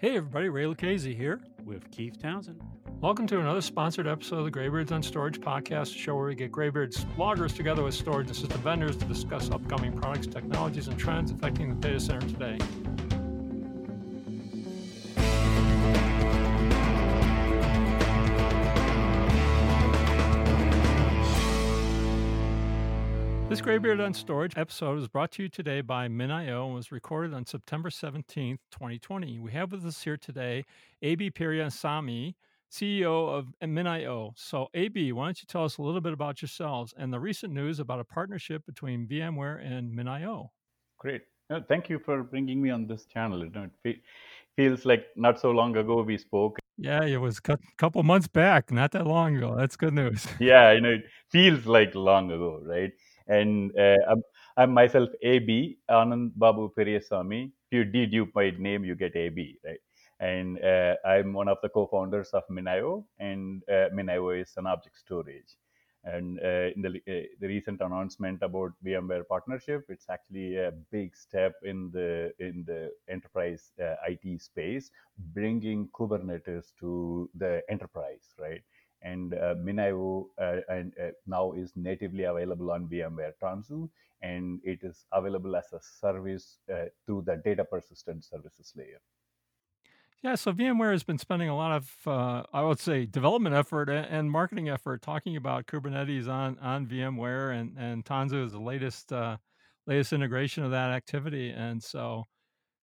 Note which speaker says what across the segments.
Speaker 1: Hey everybody, Ray Lucchesi here.
Speaker 2: with Keith Townsend.
Speaker 1: Welcome to another sponsored episode of the Greybeards on Storage podcast, show where we get Graybeards bloggers together with storage and system vendors to discuss upcoming products, technologies, and trends affecting the data center today. This Graybeard on Storage episode is brought to you today by MinIO and was recorded on September 17th, 2020. We have with us here today AB Sami, CEO of MinIO. So, AB, why don't you tell us a little bit about yourselves and the recent news about a partnership between VMware and MinIO?
Speaker 3: Great. Thank you for bringing me on this channel. You know, it feels like not so long ago we spoke.
Speaker 1: Yeah, it was a couple months back, not that long ago. That's good news.
Speaker 3: Yeah, you know, it feels like long ago, right? And uh, I'm, I'm myself AB Anand Babu Periasamy. If you dedupe my name, you get AB, right? And uh, I'm one of the co-founders of MinIO, and uh, MinIO is an object storage. And uh, in the, uh, the recent announcement about VMware partnership, it's actually a big step in the in the enterprise uh, IT space, bringing Kubernetes to the enterprise, right? And uh, MinIO uh, and uh, now is natively available on VMware Tanzu, and it is available as a service uh, through the data persistent services layer.
Speaker 1: Yeah, so VMware has been spending a lot of, uh, I would say, development effort and marketing effort talking about Kubernetes on on VMware, and and Tanzu is the latest uh, latest integration of that activity, and so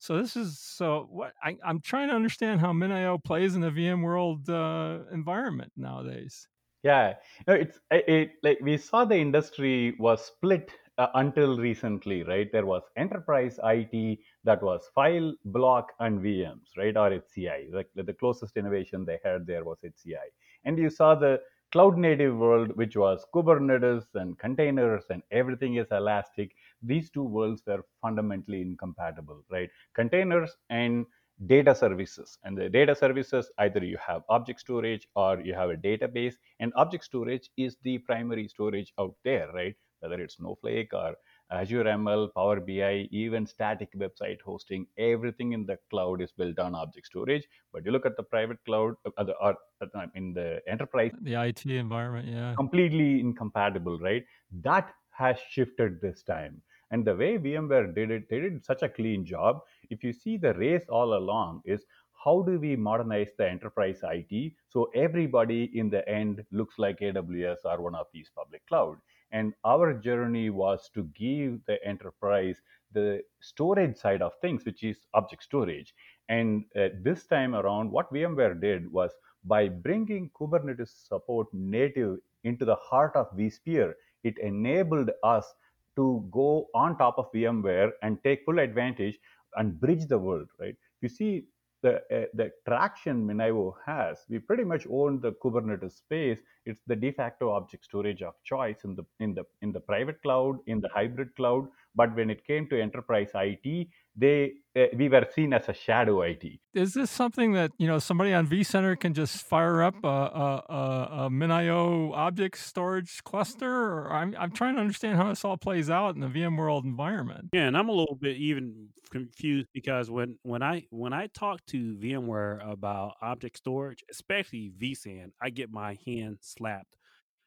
Speaker 1: so this is so what I, I'm trying to understand how MinIO plays in the VMworld uh, environment nowadays.
Speaker 3: Yeah, no, it's it, like we saw the industry was split uh, until recently, right? There was enterprise IT that was file, block, and VMs, right? Or HCI. Like the closest innovation they had there was HCI, and you saw the cloud native world, which was Kubernetes and containers and everything is elastic, these two worlds were fundamentally incompatible, right? Containers and data services. And the data services, either you have object storage or you have a database, and object storage is the primary storage out there, right? Whether it's Snowflake or Azure ML, Power BI, even static website hosting, everything in the cloud is built on object storage. But you look at the private cloud uh, or uh, in the enterprise,
Speaker 1: the IT environment, yeah,
Speaker 3: completely incompatible, right? That has shifted this time. And the way VMware did it, they did such a clean job. If you see the race all along, is how do we modernize the enterprise IT so everybody in the end looks like AWS or one of these public cloud? And our journey was to give the enterprise the storage side of things, which is object storage. And uh, this time around, what VMware did was by bringing Kubernetes support native into the heart of vSphere, it enabled us to go on top of VMware and take full advantage and bridge the world, right? You see, the, uh, the traction MinIO has, we pretty much own the Kubernetes space. It's the de facto object storage of choice in the in the in the private cloud, in the hybrid cloud. But when it came to enterprise IT, they uh, we were seen as a shadow IT.
Speaker 1: Is this something that you know somebody on vCenter can just fire up a, a, a, a MinIO object storage cluster? Or I'm I'm trying to understand how this all plays out in the VMworld environment.
Speaker 2: Yeah, and I'm a little bit even confused because when when I when I talk to VMware about object storage, especially vSAN, I get my hand slapped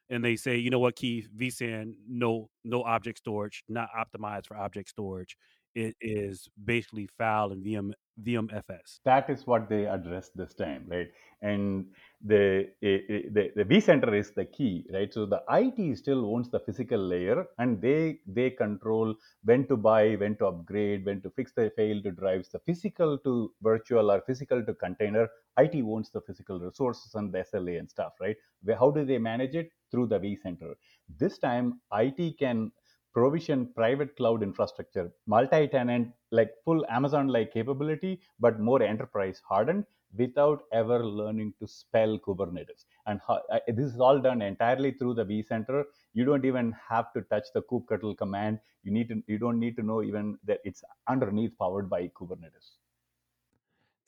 Speaker 2: and they say, you know what, Keith, vSAN, no, no object storage, not optimized for object storage. It is basically foul and VM VMFS.
Speaker 3: That is what they addressed this time, right? And the eh, eh, the, the vCenter is the key, right? So the IT still owns the physical layer, and they they control when to buy, when to upgrade, when to fix the failed drives, the physical to virtual or physical to container. IT owns the physical resources and the SLA and stuff, right? How do they manage it? Through the vCenter. This time, IT can provision private cloud infrastructure, multi-tenant, like full Amazon-like capability, but more enterprise hardened without ever learning to spell Kubernetes. And how, uh, this is all done entirely through the vCenter. You don't even have to touch the kubectl command. You need to. You don't need to know even that it's underneath powered by Kubernetes.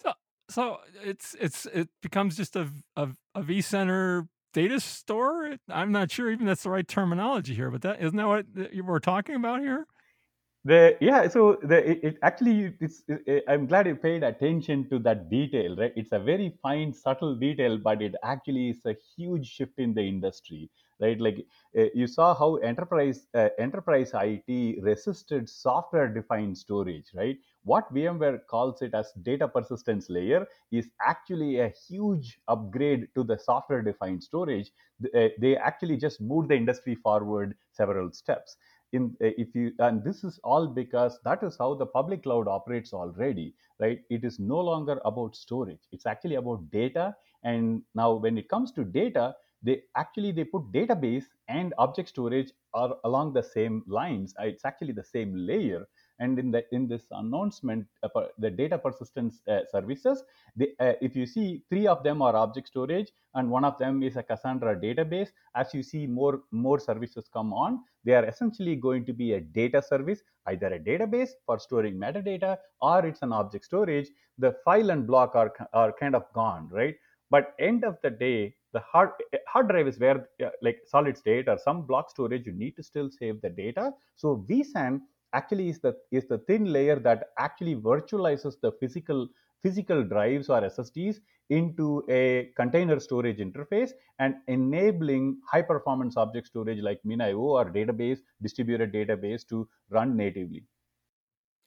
Speaker 1: So, so it's it's it becomes just a a, a vCenter data store. I'm not sure even that's the right terminology here, but that isn't that what we're talking about here.
Speaker 3: the yeah so the it, it actually it's it, i'm glad you paid attention to that detail right it's a very fine subtle detail but it actually is a huge shift in the industry right? Like uh, you saw how enterprise uh, enterprise it resisted software defined storage right? What vmware calls it as data persistence layer is actually a huge upgrade to the software defined storage uh, they actually just moved the industry forward several steps. In if you and this is all because that is how the public cloud operates already right? It is no longer about storage. It's actually about data. And now when it comes to data they actually they put database and object storage are along the same lines. Uh, it's actually the same layer. And in the in this announcement uh, the data persistence uh, services they, uh, if you see three of them are object storage and one of them is a cassandra database. As you see more more services come on. They are essentially going to be a data service either a database for storing metadata or it's an object storage. The file and block are, are kind of gone right? But end of the day the hard hard drive is where uh, like solid state or some block storage you need to still save the data so vsan actually is the is the thin layer that actually virtualizes the physical physical drives or ssds into a container storage interface and enabling high performance object storage like MinIO or database, distributed database to run natively.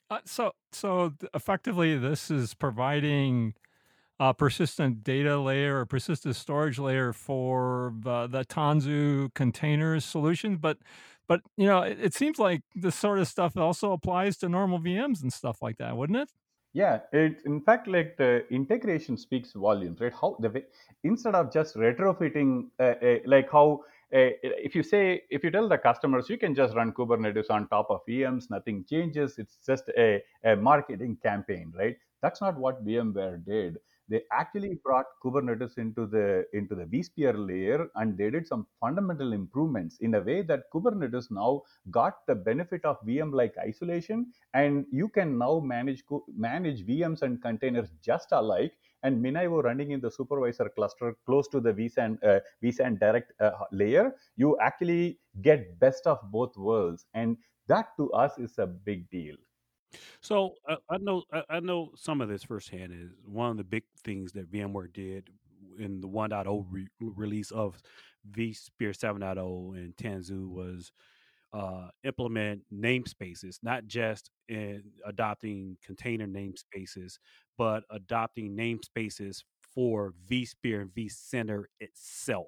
Speaker 1: Uh, so, so effectively, this is providing a persistent data layer or persistent storage layer for the, the Tanzu containers solution. But, but you know, it, it seems like this sort of stuff also applies to normal VMs and stuff like that, wouldn't it?
Speaker 3: Yeah, it in fact like the integration speaks volumes, right? How the instead of just retrofitting, uh, uh, like how uh, if you say if you tell the customers you can just run Kubernetes on top of VMs, nothing changes. It's just a, a marketing campaign, right? That's not what VMware did they actually brought kubernetes into the into the vsphere layer and they did some fundamental improvements in a way that kubernetes now got the benefit of vm like isolation and you can now manage manage vms and containers just alike and MinIO running in the supervisor cluster close to the vSAN, uh, vSAN direct uh, layer, you actually get best of both worlds. And that to us is a big deal.
Speaker 2: So uh, I know I, I know some of this firsthand is one of the big things that VMware did in the 1.0 re- release of vSphere 7.0 and Tanzu was uh, implement namespaces, not just in adopting container namespaces, but adopting namespaces for vSphere and vCenter itself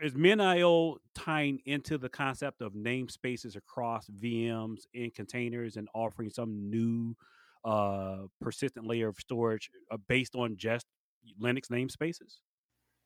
Speaker 2: is MinIO tying into the concept of namespaces across VMs in containers and offering some new uh, persistent layer of storage uh, based on just Linux namespaces?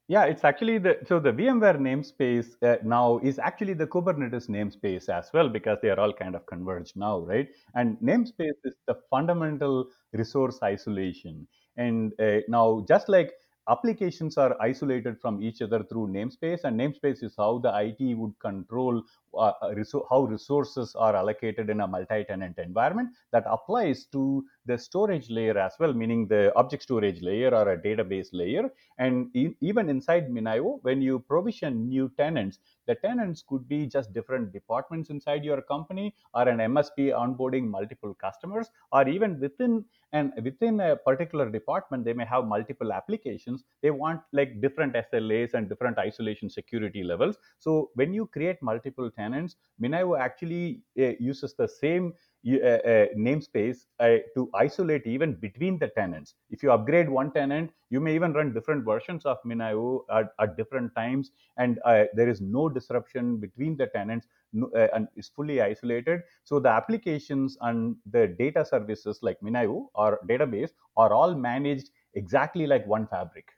Speaker 3: Yeah, it's actually the so the VMware namespace uh, now is actually the Kubernetes namespace as well because they are all kind of converged now, right? And namespace is the fundamental resource isolation. And uh, now, just like applications are isolated from each other through namespace and namespace is how the it would control uh, uh how resources are allocated in a multi-tenant environment that applies to the storage layer as well meaning the object storage layer or a database layer. And in, even inside MinIO when you provision new tenants the tenants could be just different departments inside your company or an msp onboarding multiple customers or even within and within a particular department they may have multiple applications. They want like different slas and different isolation security levels. So when you create multiple tenants MinIO actually uh, uses the same namespace uh, to isolate even between the tenants. If you upgrade one tenant, you may even run different versions of MinIO at, at different times, and uh, there is no disruption between the tenants uh, and is fully isolated. So the applications and the data services like MinIO or database are all managed exactly like one fabric.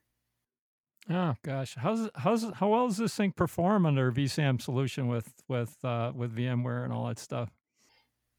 Speaker 1: Oh gosh, how's how's how well does this thing perform under vSAN solution with with uh, with VMware and all that stuff?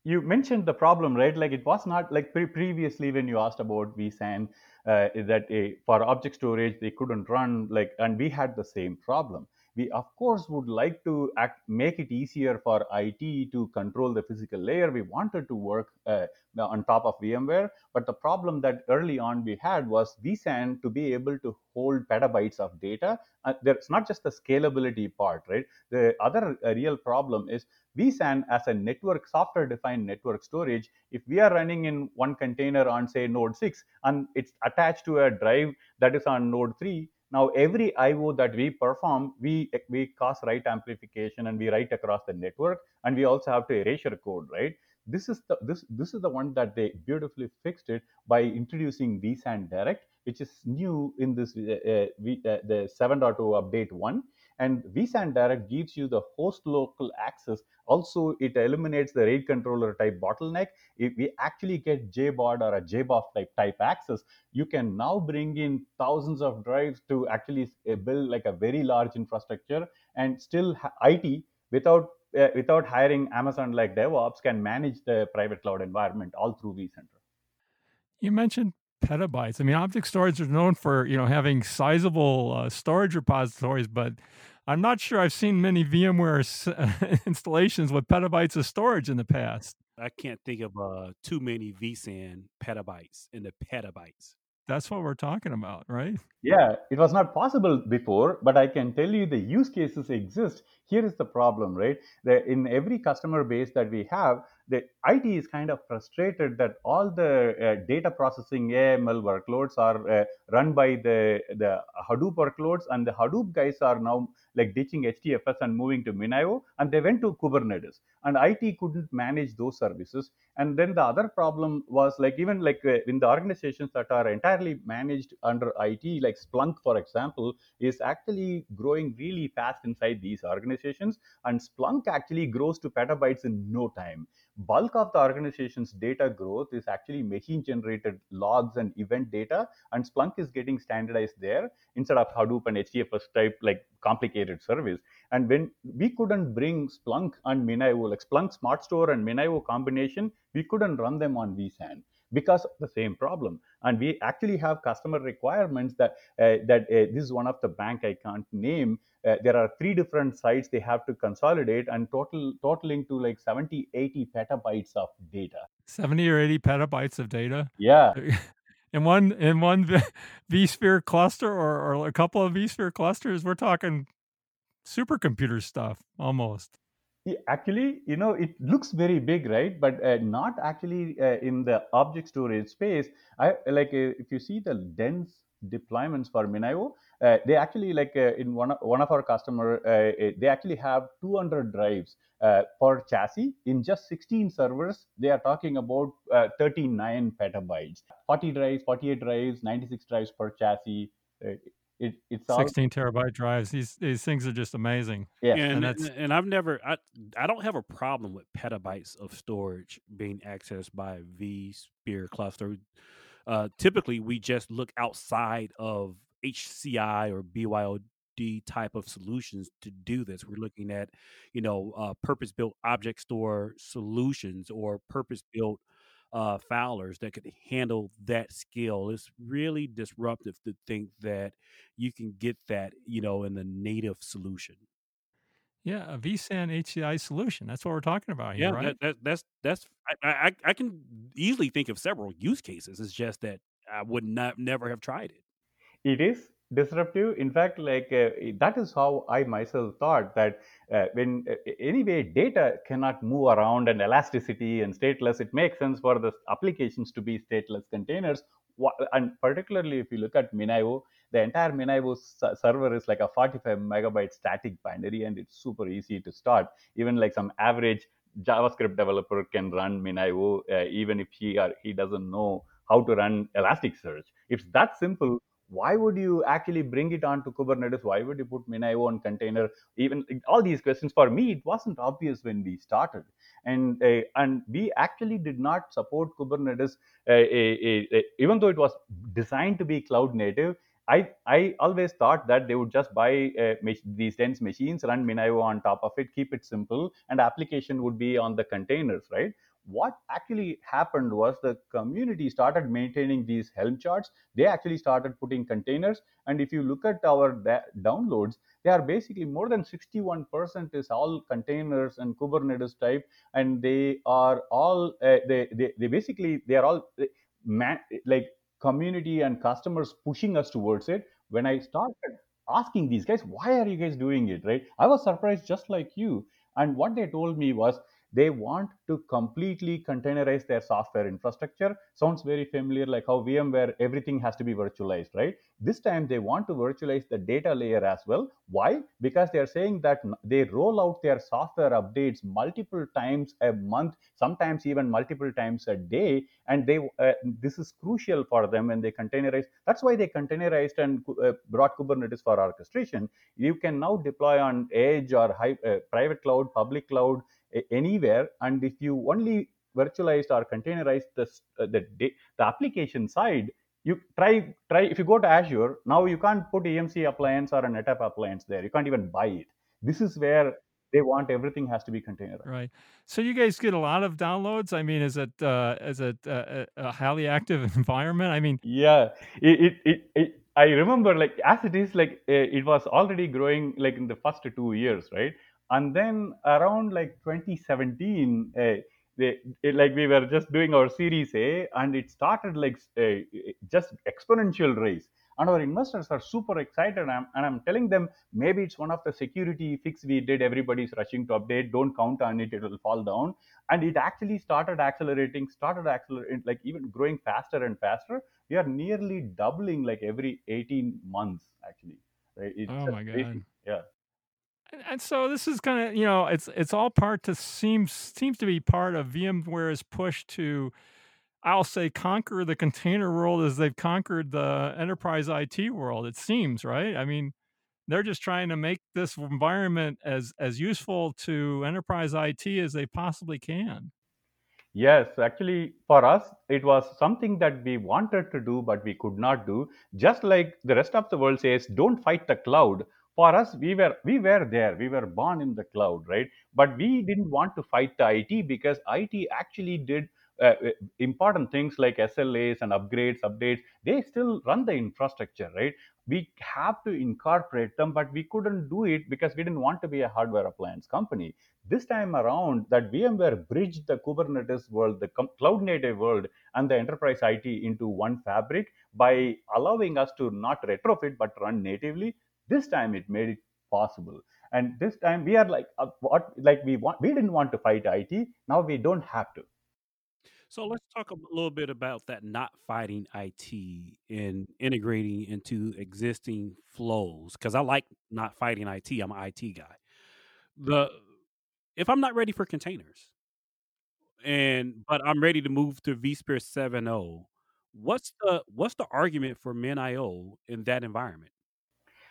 Speaker 3: You mentioned the problem, right? Like it was not like pre- previously when you asked about vSAN, uh, that a, for object storage they couldn't run like, and we had the same problem. We of course would like to act, make it easier for IT to control the physical layer. We wanted to work uh, on top of VMware, but the problem that early on we had was vSAN to be able to hold petabytes of data. Uh, there's not just the scalability part, right? The other uh, real problem is vSAN as a network, software defined network storage, if we are running in one container on, say, node 6, and it's attached to a drive that is on node 3, now every IO that we perform, we we cause write amplification and we write across the network, and we also have to erasure code, right? This is the this this is the one that they beautifully fixed it by introducing vSAN Direct, which is new in this uh, uh, the 7.0 update one and vSAN Direct gives you the host local access. Also, it eliminates the RAID controller type bottleneck. If we actually get JBOD or a JBOF type type access, you can now bring in thousands of drives to actually uh, build like a very large infrastructure and still IT without uh, without hiring Amazon like DevOps can manage the private cloud environment all through vCenter.
Speaker 1: You mentioned petabytes. I mean, object storage is known for you know having sizable uh, storage repositories, but I'm not sure I've seen many VMware installations with petabytes of storage in the past.
Speaker 2: I can't think of uh, too many vSAN petabytes in the petabytes.
Speaker 1: That's what we're talking about, right?
Speaker 3: Yeah, it was not possible before, but I can tell you the use cases exist. Here is the problem, right? The, in every customer base that we have, the IT is kind of frustrated that all the uh, data processing AML workloads are uh, run by the the Hadoop workloads, and the Hadoop guys are now like ditching HDFS and moving to MinIO, and they went to Kubernetes, and IT couldn't manage those services. And then the other problem was like even like uh, in the organizations that are entirely managed under IT, like Splunk, for example, is actually growing really fast inside these organizations, and Splunk actually grows to petabytes in no time. Bulk of the organization's data growth is actually machine generated logs and event data and splunk is getting standardized there instead of hadoop and hdfs type like complicated service. And when we couldn't bring splunk and minio like splunk smart store and minio combination we couldn't run them on vsan because of the same problem. And we actually have customer requirements that uh, that uh, this is one of the bank i can't name. Uh, there are three different sites they have to consolidate and total totaling to like 70 80 petabytes of data.
Speaker 1: 70 or 80 petabytes of data?
Speaker 3: Yeah.
Speaker 1: In one in one vSphere cluster or, or a couple of vSphere clusters? We're talking supercomputer stuff almost.
Speaker 3: Actually you know it looks very big right? But uh, not actually uh, in the object storage space. I like uh, if you see the dense deployments for minio uh, they actually like uh, in one of, one of our customer uh, they actually have 200 drives per chassis. In just 16 servers they are talking about 39 petabytes. 40 drives 48 drives 96 drives per chassis it, it's
Speaker 1: all 16 terabyte drives. These these things are just amazing.
Speaker 2: Yeah, and and, and I've never I I don't have a problem with petabytes of storage being accessed by a vSphere cluster. Uh, typically, we just look outside of HCI or BYOD type of solutions to do this. We're looking at, you know, uh, purpose built object store solutions or purpose built uh, filers that could handle that skill. It's really disruptive to think that you can get that, you know, in the native solution.
Speaker 1: Yeah, a vSAN HCI solution. That's what we're talking about here,
Speaker 2: yeah,
Speaker 1: right?
Speaker 2: That, that, that's that's I, I I can easily think of several use cases. It's just that I would not never have tried it.
Speaker 3: It is disruptive. In fact like uh, that is how i myself thought that uh, when uh, anyway data cannot move around and elasticity and stateless it makes sense for the applications to be stateless containers. And particularly if you look at minio the entire minio server is like a 45 megabyte static binary and it's super easy to start. Even like some average javascript developer can run minio uh, even if he or he doesn't know how to run elasticsearch. It's that simple why would you actually bring it onto Kubernetes? Why would you put Minio on container? Even all these questions for me, it wasn't obvious when we started, and uh, and we actually did not support Kubernetes, uh, uh, even though it was designed to be cloud native. I, I always thought that they would just buy uh, these dense machines, run Minio on top of it, keep it simple, and application would be on the containers, right? What actually happened was the community started maintaining these Helm charts. They actually started putting containers. And if you look at our da- downloads, they are basically more than 61% is all containers and Kubernetes type. And they are all, uh, they, they, they basically, they are all man, like community and customers pushing us towards it. When I started asking these guys, why are you guys doing it? Right. I was surprised just like you. And what they told me was they want to completely containerize their software infrastructure. Sounds very familiar, like how VMware, everything has to be virtualized, right? This time they want to virtualize the data layer as well. Why? Because they are saying that they roll out their software updates multiple times a month, sometimes even multiple times a day, and they uh, this is crucial for them when they containerize. That's why they containerized and uh, brought Kubernetes for orchestration. You can now deploy on edge or high, uh, private cloud, public cloud, anywhere. And if you only virtualized or containerized the, uh, the, the application side you try try if you go to azure now you can't put emc appliance or a netapp appliance there. You can't even buy it. This is where they want everything has to be containerized.
Speaker 1: Right. So you guys get a lot of downloads? I mean is it uh is it uh, a highly active environment? I mean
Speaker 3: yeah. It, it, it, it i remember like as it is like it was already growing like in the first two years right and then around like 2017 uh, they, it, like we were just doing our series a and it started like uh, just exponential raise and our investors are super excited and I'm, and I'm telling them maybe it's one of the security fix we did. Everybody's rushing to update. Don't count on it. It will fall down. And it actually started accelerating started accelerating like even growing faster and faster. We are nearly doubling like every 18 months actually.
Speaker 1: Right? It's oh my god. Crazy.
Speaker 3: yeah
Speaker 1: and, so this is kind of you know it's it's all part to seems seems to be part of VMware's push to I'll say conquer the container world as they've conquered the enterprise IT world. It seems right. I mean, they're just trying to make this environment as as useful to enterprise IT as they possibly can.
Speaker 3: Yes, actually, for us, it was something that we wanted to do, but we could not do. Just like the rest of the world says, don't fight the cloud for us we were we were there we were born in the cloud right but we didn't want to fight the it because it actually did uh, uh, important things like SLAs and upgrades, updates, they still run the infrastructure, right? We have to incorporate them, but we couldn't do it because we didn't want to be a hardware appliance company. This time around, that VMware bridged the Kubernetes world, the cloud native world, and the enterprise IT into one fabric by allowing us to not retrofit but run natively this time it made it possible. And this time we are like, uh, what, like we want, we didn't want to fight IT. Now we don't have to.
Speaker 2: So let's talk a little bit about that not fighting IT and integrating into existing flows. Because I like not fighting IT. I'm an IT guy. The if I'm not ready for containers, and but I'm ready to move to vSphere 7.0, what's the what's the argument for MinIO in that environment?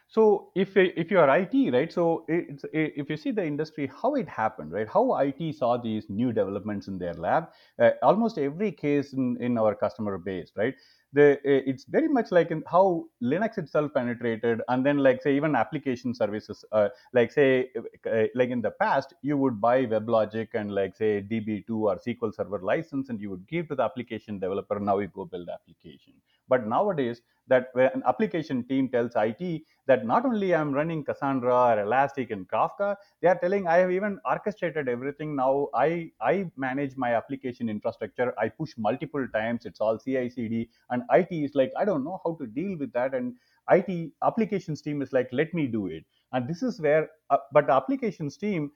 Speaker 3: So if if you are IT, right? So it's, if you see the industry, how it happened, right? How IT saw these new developments in their lab. Uh, almost every case in, in our customer base, right? The it's very much like in how Linux itself penetrated, and then like say even application services, uh, like say uh, like in the past, you would buy WebLogic and like say DB2 or SQL Server license, and you would give to the application developer. Now you go build application. But nowadays, that when an application team tells IT that not only I'm running Cassandra or Elastic and Kafka, they are telling I have even orchestrated everything. Now I I manage my application infrastructure. I push multiple times. It's all CI/CD, and IT is like I don't know how to deal with that. And IT applications team is like let me do it. And this is where, uh, but the applications team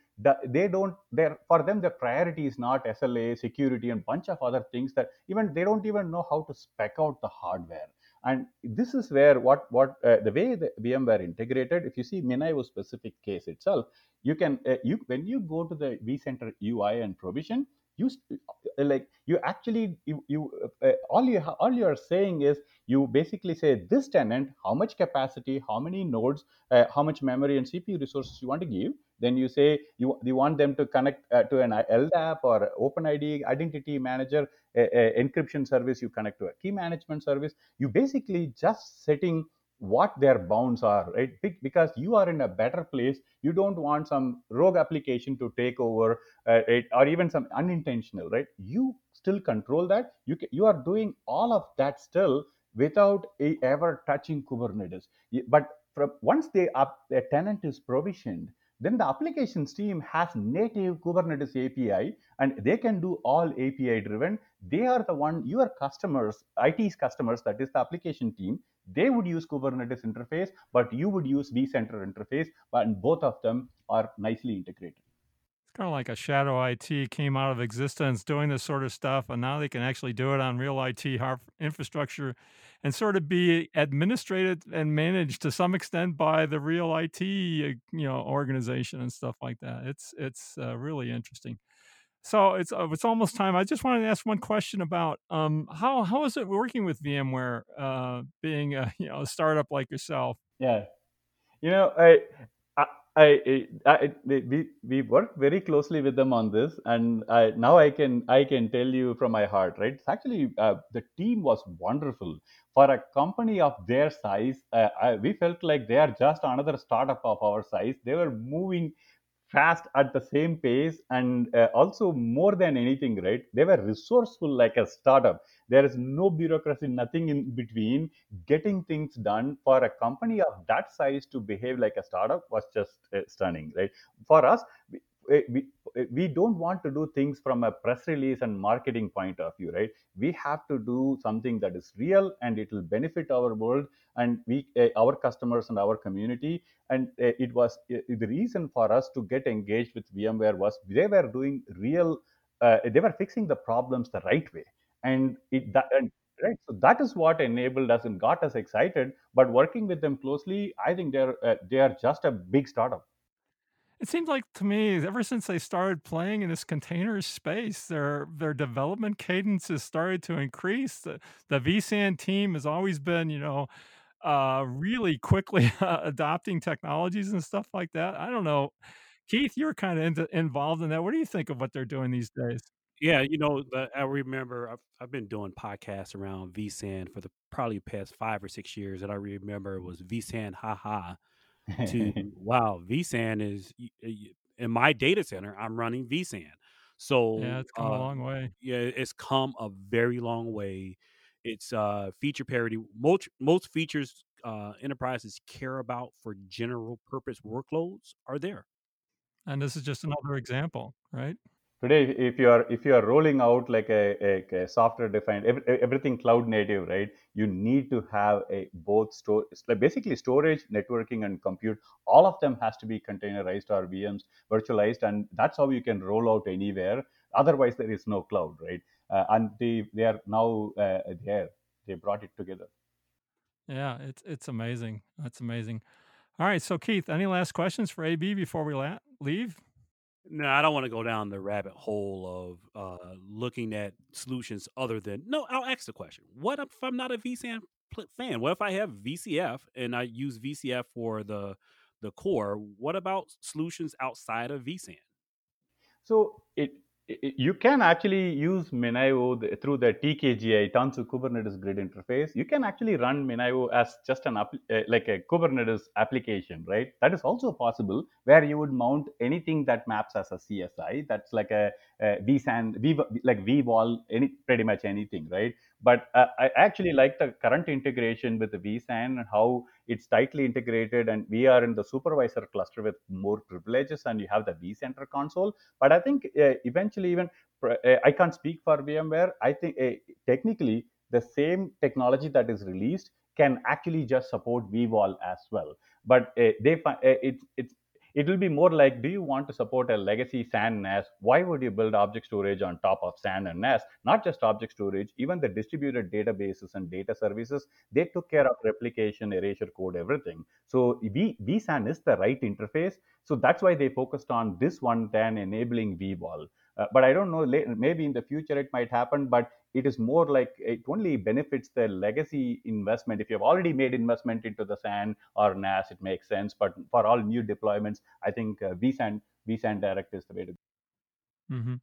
Speaker 3: they don't they're for them the priority is not sla security and bunch of other things that even they don't even know how to spec out the hardware and this is where what what uh, the way the VMware integrated. If you see MinIO specific case itself, you can uh, you when you go to the vCenter UI and provision, you uh, like you actually you, you uh, all you all you are saying is you basically say this tenant how much capacity how many nodes uh, how much memory and cpu resources you want to give then you say you, you want them to connect uh, to an ldap or openid identity manager a, a encryption service you connect to a key management service. You basically just setting what their bounds are right? Because you are in a better place. You don't want some rogue application to take over uh, it, or even some unintentional right? You still control that. You ca- you are doing all of that still without a, ever touching kubernetes. But from once they up the tenant is provisioned then the applications team has native kubernetes api and they can do all api driven. They are the one your customers it's customers that is the application team they would use kubernetes interface but you would use vcenter interface and both of them are nicely integrated
Speaker 1: It's kind of like a shadow IT came out of existence doing this sort of stuff, and now they can actually do it on real IT infrastructure and sort of be administrated and managed to some extent by the real IT, uh, you know, organization and stuff like that. It's it's uh, really interesting. So it's uh, it's almost time. I just wanted to ask one question about um how how is it working with VMware, uh, being a you know a startup like yourself?
Speaker 3: yeah you know i i, I, I we, we work very closely with them on this and I, now i can i can tell you from my heart right it's actually uh, the team was wonderful for a company of their size uh, I, we felt like they are just another startup of our size they were moving fast at the same pace and uh, also more than anything right? They were resourceful like a startup. There is no bureaucracy nothing in between. Getting things done for a company of that size to behave like a startup was just uh, stunning right? For us we, eh, we, eh, we don't want to do things from a press release and marketing point of view right? We have to do something that is real and it will benefit our world and we uh, our customers and our community. And uh, it was uh, the reason for us to get engaged with vmware was they were doing real they were fixing the problems the right way. And it that and right so that is what enabled us and got us excited. But working with them closely i think they're they are just a big startup
Speaker 1: It seems like to me, ever since they started playing in this container space, their their development cadence has started to increase. The the vSAN team has always been, you know, uh, really quickly adopting technologies and stuff like that. I don't know. Keith, you're kind of into, involved in that. What do you think of what they're doing these days?
Speaker 2: Yeah, you know, the, I remember I've, I've been doing podcasts around vSAN for the probably past five or six years, and I remember it was vSAN haha to wow, vSAN is y- in my data center. I'm running vSAN, So Yeah,
Speaker 1: it's come a
Speaker 2: uh,
Speaker 1: long way.
Speaker 2: yeah, it's come a very long way. It's uh, feature parity. Most most features uh, enterprises care about for general purpose workloads are there.
Speaker 1: And this is just another example, right?
Speaker 3: Today if you are if you are rolling out like a, a, a software defined every, everything cloud native right you need to have a both store basically storage networking and compute all of them has to be containerized or vms virtualized and that's how you can roll out anywhere otherwise there is no cloud right uh, and they they are now uh, there they brought it together
Speaker 1: Yeah, it's it's amazing. That's amazing. All right, so Keith, any last questions for AB before we la- leave?
Speaker 2: No, I don't want to go down the rabbit hole of uh, looking at solutions other than. No, I'll ask the question: What if I'm not a vSAN fan? What if I have VCF and I use VCF for the the core? What about solutions outside of vSAN?
Speaker 3: So it you can actually use Minio through the TKGI Tanzu Kubernetes Grid interface. You can actually run Minio as just an uh, like a Kubernetes application, right? That is also possible where you would mount anything that maps as a CSI. That's like a, a vSAN, v, like vVol, any pretty much anything, right? But uh, I actually like the current integration with the vSAN and how it's tightly integrated, and we are in the supervisor cluster with more privileges, and you have the vCenter console but I think uh, eventually, even uh, I can't speak for VMware. I think uh, technically the same technology that is released can actually just support vVol as well. But uh, they fi- uh, it's it's it will be more like do you want to support a legacy SAN NAS? Why would you build object storage on top of SAN and NAS? Not just object storage, even the distributed databases and data services, they took care of replication, erasure code, everything. So vSAN is the right interface so that's why they focused on this one than enabling vVol uh, but i don't know maybe in the future it might happen but it is more like it only benefits the legacy investment if you have already made investment into the san or nas it makes sense but for all new deployments i think uh, vsan vsan direct is the way to go
Speaker 1: Mm-hmm.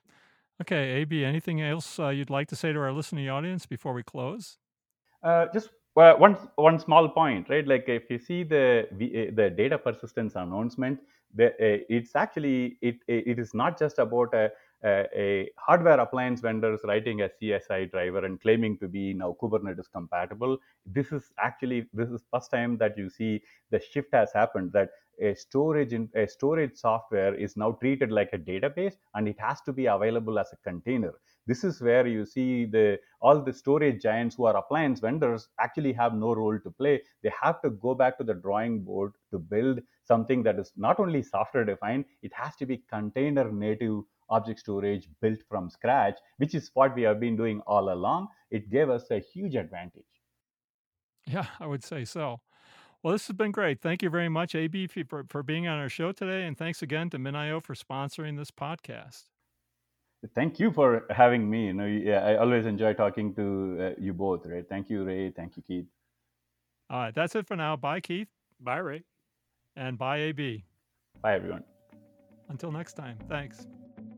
Speaker 1: Okay, AB, anything else uh, you'd like to say to our listening audience before we close?
Speaker 3: Uh, just well, one one small point, right? Like if you see the eh, the data persistence announcement, the, uh, it's actually it it is not just about a, a, hardware appliance vendors writing a CSI driver and claiming to be now Kubernetes compatible. This is actually this is first time that you see the shift has happened that a storage in, a storage software is now treated like a database and it has to be available as a container this is where you see the all the storage giants who are appliance vendors actually have no role to play they have to go back to the drawing board to build something that is not only software defined it has to be container native object storage built from scratch which is what we have been doing all along it gave us a huge advantage
Speaker 1: yeah i would say so well, this has been great. Thank you very much, AB, for, for being on our show today. And thanks again to MinIO for sponsoring this podcast.
Speaker 3: Thank you for having me. You know, yeah, I always enjoy talking to uh, you both, right? Thank you, Ray. Thank you, Keith.
Speaker 1: All right, that's it for now. Bye, Keith.
Speaker 2: Bye, Ray.
Speaker 1: And bye, AB.
Speaker 3: Bye, everyone.
Speaker 1: Until next time, thanks.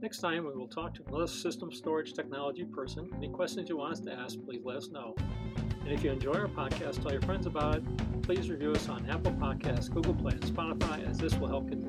Speaker 4: Next time, we will talk to another system storage technology person. Any questions you want us to ask, please let us know. And if you enjoy our podcast, tell your friends about it. Please review us on Apple Podcasts, Google Play, and Spotify, as this will help get